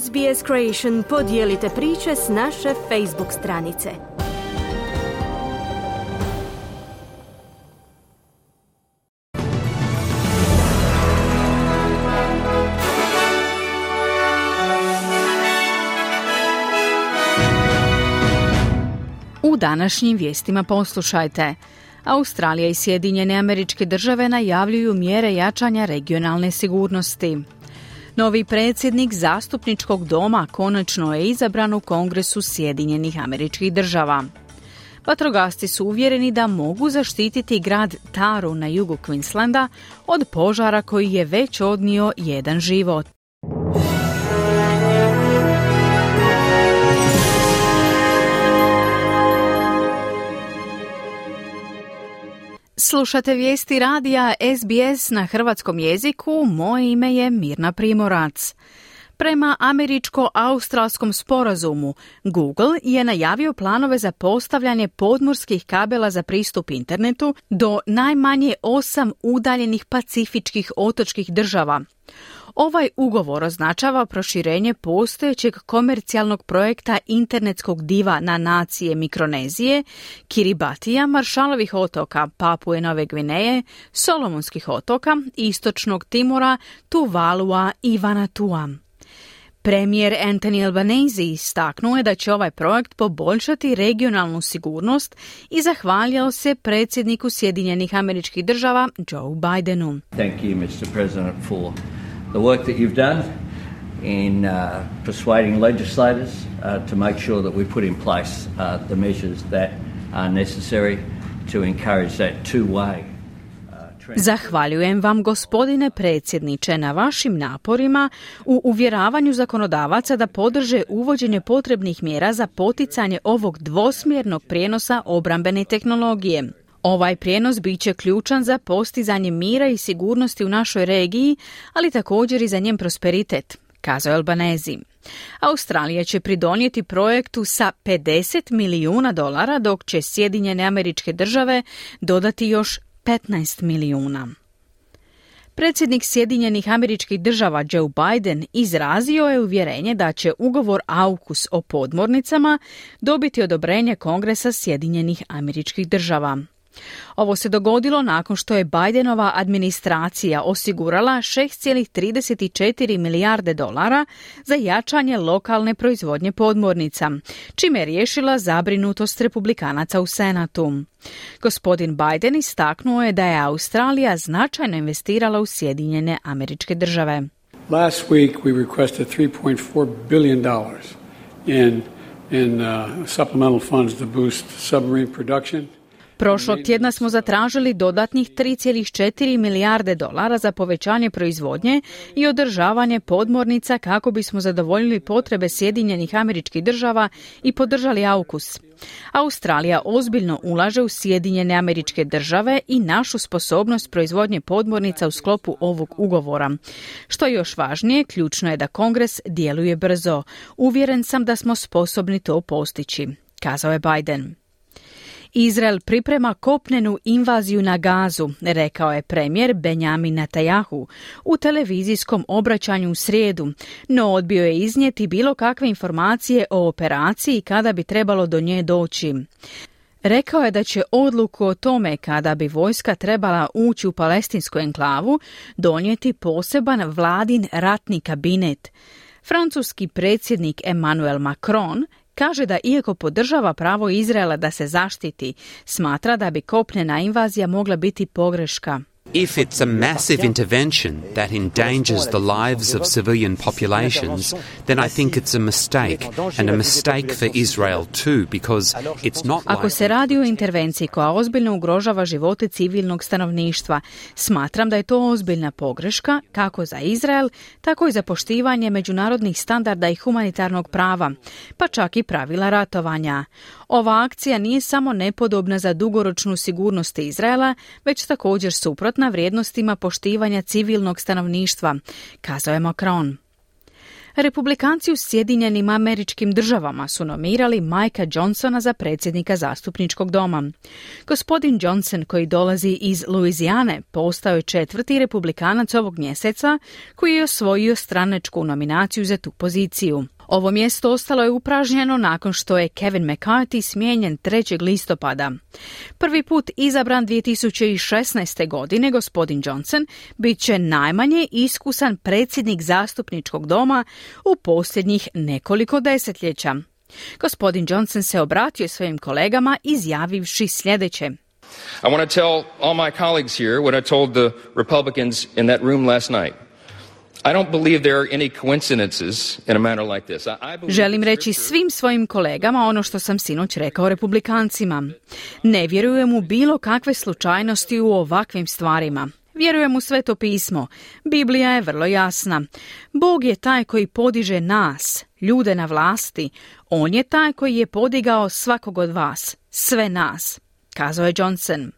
SBS Creation podijelite priče s naše Facebook stranice. U današnjim vijestima poslušajte. Australija i Sjedinjene američke države najavljuju mjere jačanja regionalne sigurnosti. Novi predsjednik zastupničkog doma konačno je izabran u Kongresu Sjedinjenih američkih država. Vatrogasci su uvjereni da mogu zaštititi grad Taru na jugu Queenslanda od požara koji je već odnio jedan život. Slušate vijesti radija SBS na hrvatskom jeziku, moje ime je Mirna Primorac. Prema američko-australskom sporazumu, Google je najavio planove za postavljanje podmorskih kabela za pristup internetu do najmanje osam udaljenih pacifičkih otočkih država. Ovaj ugovor označava proširenje postojećeg komercijalnog projekta internetskog diva na nacije Mikronezije, Kiribatija, Maršalovih otoka, Papuje Nove Gvineje, Solomonskih otoka, Istočnog Timora, Tuvalua i Vanatua. Premijer Anthony Albanese istaknuo je da će ovaj projekt poboljšati regionalnu sigurnost i zahvalio se predsjedniku Sjedinjenih američkih država Joe Bidenu. Thank you, Mr. President, for the work that you've done in uh, persuading legislators uh, to make sure that we put in place uh, the measures that are necessary to encourage that two-way Zahvaljujem vam gospodine predsjedniče na vašim naporima u uvjeravanju zakonodavaca da podrže uvođenje potrebnih mjera za poticanje ovog dvosmjernog prijenosa obrambene tehnologije. Ovaj prijenos bit će ključan za postizanje mira i sigurnosti u našoj regiji, ali također i za njen prosperitet, kazao Albanezi. Australija će pridonijeti projektu sa 50 milijuna dolara, dok će Sjedinjene američke države dodati još 15 milijuna. Predsjednik Sjedinjenih američkih država Joe Biden izrazio je uvjerenje da će ugovor AUKUS o podmornicama dobiti odobrenje Kongresa Sjedinjenih američkih država. Ovo se dogodilo nakon što je Bidenova administracija osigurala 6,34 milijarde dolara za jačanje lokalne proizvodnje podmornica, čime je riješila zabrinutost republikanaca u Senatu. Gospodin Biden istaknuo je da je Australija značajno investirala u Sjedinjene američke države. Last week we requested 3.4 billion dollars in in uh, supplemental funds to boost submarine production. Prošlog tjedna smo zatražili dodatnih 3,4 milijarde dolara za povećanje proizvodnje i održavanje podmornica kako bismo zadovoljili potrebe Sjedinjenih američkih država i podržali AUKUS. Australija ozbiljno ulaže u Sjedinjene američke države i našu sposobnost proizvodnje podmornica u sklopu ovog ugovora. Što je još važnije, ključno je da Kongres djeluje brzo. Uvjeren sam da smo sposobni to postići, kazao je Biden. Izrael priprema kopnenu invaziju na Gazu, rekao je premijer Benjamin Netanyahu u televizijskom obraćanju u srijedu, no odbio je iznijeti bilo kakve informacije o operaciji kada bi trebalo do nje doći. Rekao je da će odluku o tome kada bi vojska trebala ući u palestinsku enklavu donijeti poseban vladin ratni kabinet. Francuski predsjednik Emmanuel Macron kaže da iako podržava pravo Izraela da se zaštiti, smatra da bi kopnena invazija mogla biti pogreška. If it's a massive intervention that endangers the lives of civilian populations, then I think it's a mistake, and a mistake for Israel too, because it's not Ako se radi o intervenciji koja ozbiljno ugrožava živote civilnog stanovništva, smatram da je to ozbiljna pogreška kako za Izrael, tako i za poštivanje međunarodnih standarda i humanitarnog prava, pa čak i pravila ratovanja. Ova akcija nije samo nepodobna za dugoročnu sigurnost Izraela, već također suprotna vrijednostima poštivanja civilnog stanovništva, kazao je Macron. Republikanci u Sjedinjenim američkim državama su nomirali Majka Johnsona za predsjednika zastupničkog doma. Gospodin Johnson, koji dolazi iz Louisijane, postao je četvrti republikanac ovog mjeseca koji je osvojio stranačku nominaciju za tu poziciju. Ovo mjesto ostalo je upražnjeno nakon što je Kevin McCarthy smijenjen 3. listopada. Prvi put izabran 2016. godine gospodin Johnson bit će najmanje iskusan predsjednik zastupničkog doma u posljednjih nekoliko desetljeća. Gospodin Johnson se obratio svojim kolegama izjavivši sljedeće. I want to tell all my colleagues here what I told the Republicans in that room last night. Želim reći svim svojim kolegama ono što sam sinoć rekao republikancima. Ne vjerujem u bilo kakve slučajnosti u ovakvim stvarima. Vjerujem u sveto pismo. Biblija je vrlo jasna. Bog je taj koji podiže nas, ljude na vlasti. On je taj koji je podigao svakog od vas, sve nas, kazao je Johnson.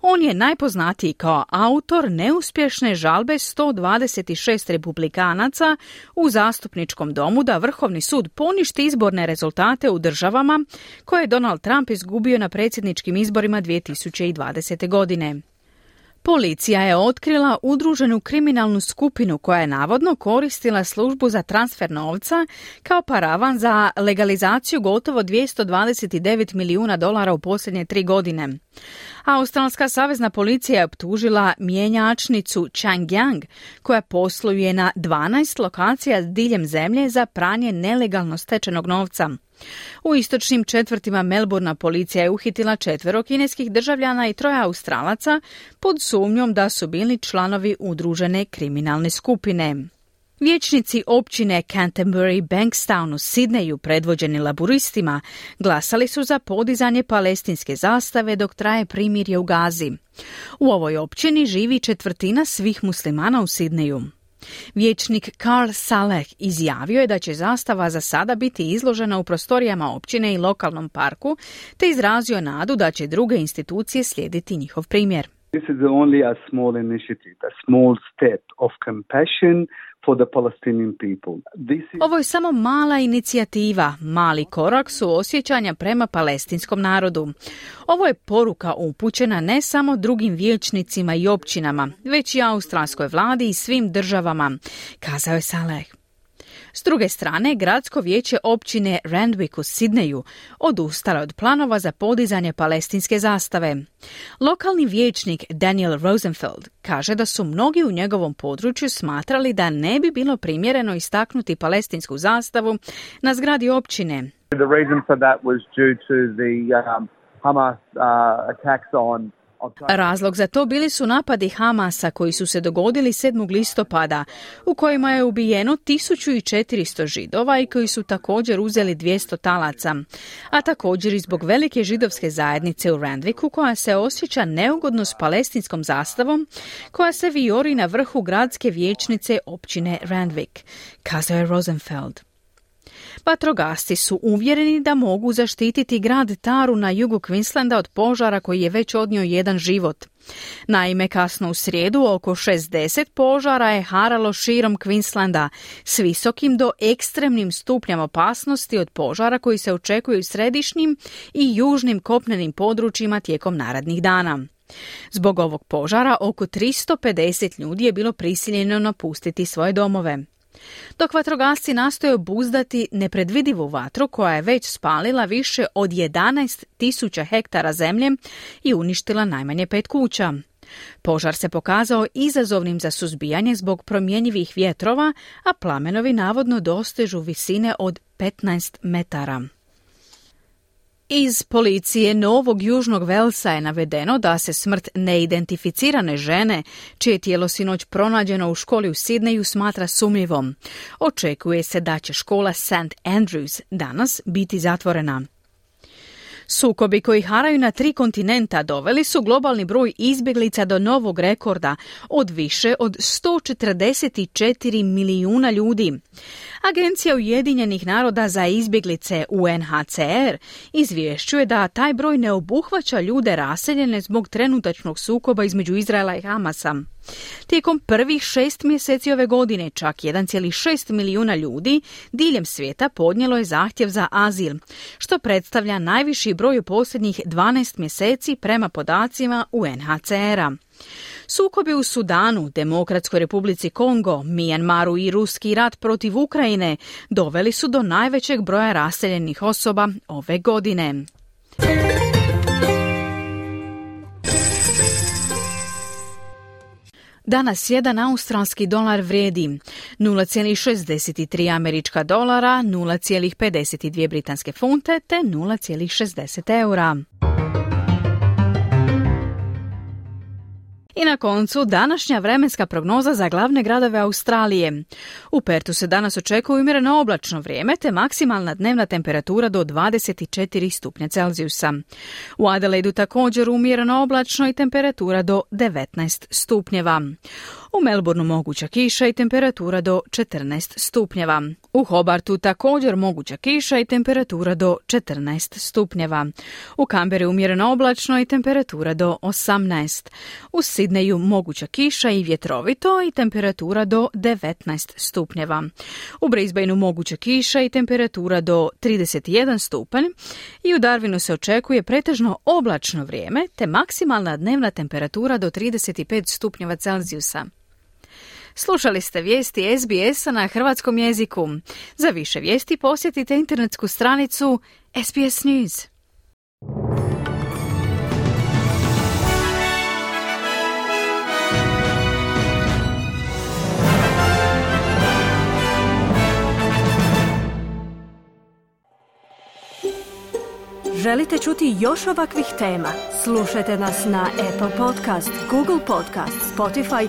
On je najpoznatiji kao autor neuspješne žalbe 126 republikanaca u zastupničkom domu da Vrhovni sud poništi izborne rezultate u državama koje je Donald Trump izgubio na predsjedničkim izborima 2020. godine. Policija je otkrila udruženu kriminalnu skupinu koja je navodno koristila službu za transfer novca kao paravan za legalizaciju gotovo 229 milijuna dolara u posljednje tri godine. Australska savezna policija je optužila mjenjačnicu Changyang koja posluje na 12 lokacija diljem zemlje za pranje nelegalno stečenog novca. U istočnim četvrtima Melbourna policija je uhitila četvero kineskih državljana i troje Australaca pod sumnjom da su bili članovi udružene kriminalne skupine. Vječnici općine Canterbury Bankstown u Sidneju, predvođeni laburistima, glasali su za podizanje palestinske zastave dok traje primirje u Gazi. U ovoj općini živi četvrtina svih muslimana u Sidneju. Vječnik Karl Saleh izjavio je da će zastava za sada biti izložena u prostorijama općine i lokalnom parku, te izrazio nadu da će druge institucije slijediti njihov primjer. This is only a small initiative, a small step of compassion for the Palestinian people. Ovo je samo mala inicijativa, mali korak su osjećanja prema palestinskom narodu. Ovo je poruka upućena ne samo drugim vijećnicima i općinama, već i australskoj vladi i svim državama, kazao je Saleh. S druge strane, gradsko vijeće općine Randwick u Sidneju odustalo od planova za podizanje palestinske zastave. Lokalni vijećnik Daniel Rosenfeld kaže da su mnogi u njegovom području smatrali da ne bi bilo primjereno istaknuti palestinsku zastavu na zgradi općine. The reason for that was due to the um, Hamas uh, attacks on Razlog za to bili su napadi Hamasa koji su se dogodili 7. listopada, u kojima je ubijeno 1400 židova i koji su također uzeli 200 talaca, a također i zbog velike židovske zajednice u Randviku koja se osjeća neugodno s palestinskom zastavom koja se viori na vrhu gradske vijećnice općine Randvik, kazao je Rosenfeld. Vatrogasci su uvjereni da mogu zaštititi grad Taru na jugu Queenslanda od požara koji je već odnio jedan život. Naime, kasno u srijedu oko 60 požara je haralo širom Queenslanda s visokim do ekstremnim stupnjam opasnosti od požara koji se očekuju u središnjim i južnim kopnenim područjima tijekom narednih dana. Zbog ovog požara oko 350 ljudi je bilo prisiljeno napustiti svoje domove dok vatrogasci nastoje obuzdati nepredvidivu vatru koja je već spalila više od 11 tisuća hektara zemlje i uništila najmanje pet kuća. Požar se pokazao izazovnim za suzbijanje zbog promjenjivih vjetrova, a plamenovi navodno dostežu visine od 15 metara. Iz policije Novog Južnog Velsa je navedeno da se smrt neidentificirane žene, čije tijelo sinoć pronađeno u školi u Sidneju, smatra sumnjivom. Očekuje se da će škola St. Andrews danas biti zatvorena. Sukobi koji haraju na tri kontinenta doveli su globalni broj izbjeglica do novog rekorda od više od 144 milijuna ljudi. Agencija Ujedinjenih naroda za izbjeglice UNHCR izvješćuje da taj broj ne obuhvaća ljude raseljene zbog trenutačnog sukoba između Izraela i Hamasa. Tijekom prvih šest mjeseci ove godine čak 1,6 milijuna ljudi diljem svijeta podnijelo je zahtjev za azil, što predstavlja najviši broj u posljednjih 12 mjeseci prema podacima UNHCR-a. Sukobi u Sudanu, Demokratskoj republici Kongo, Mijanmaru i ruski rat protiv Ukrajine doveli su do najvećeg broja raseljenih osoba ove godine. Danas jedan australski dolar vrijedi 0,63 američka dolara, 0,52 britanske funte te 0,60 eura. I na koncu današnja vremenska prognoza za glavne gradove Australije. U Pertu se danas očekuje umjereno oblačno vrijeme te maksimalna dnevna temperatura do 24 stupnja Celzijusa. U Adelaidu također umjereno oblačno i temperatura do 19 stupnjeva. U Melbourneu moguća kiša i temperatura do 14 stupnjeva. U Hobartu također moguća kiša i temperatura do 14 stupnjeva. U Kamberi umjereno oblačno i temperatura do 18. U Sidneju moguća kiša i vjetrovito i temperatura do 19 stupnjeva. U Brisbaneu moguća kiša i temperatura do 31 stupanj i u Darwinu se očekuje pretežno oblačno vrijeme te maksimalna dnevna temperatura do 35 stupnjeva Celzijusa. Slušali ste vijesti SBS-a na hrvatskom jeziku. Za više vijesti posjetite internetsku stranicu SBS News. Želite čuti još ovakvih tema? Slušajte nas na Apple Podcast, Google Podcast, Spotify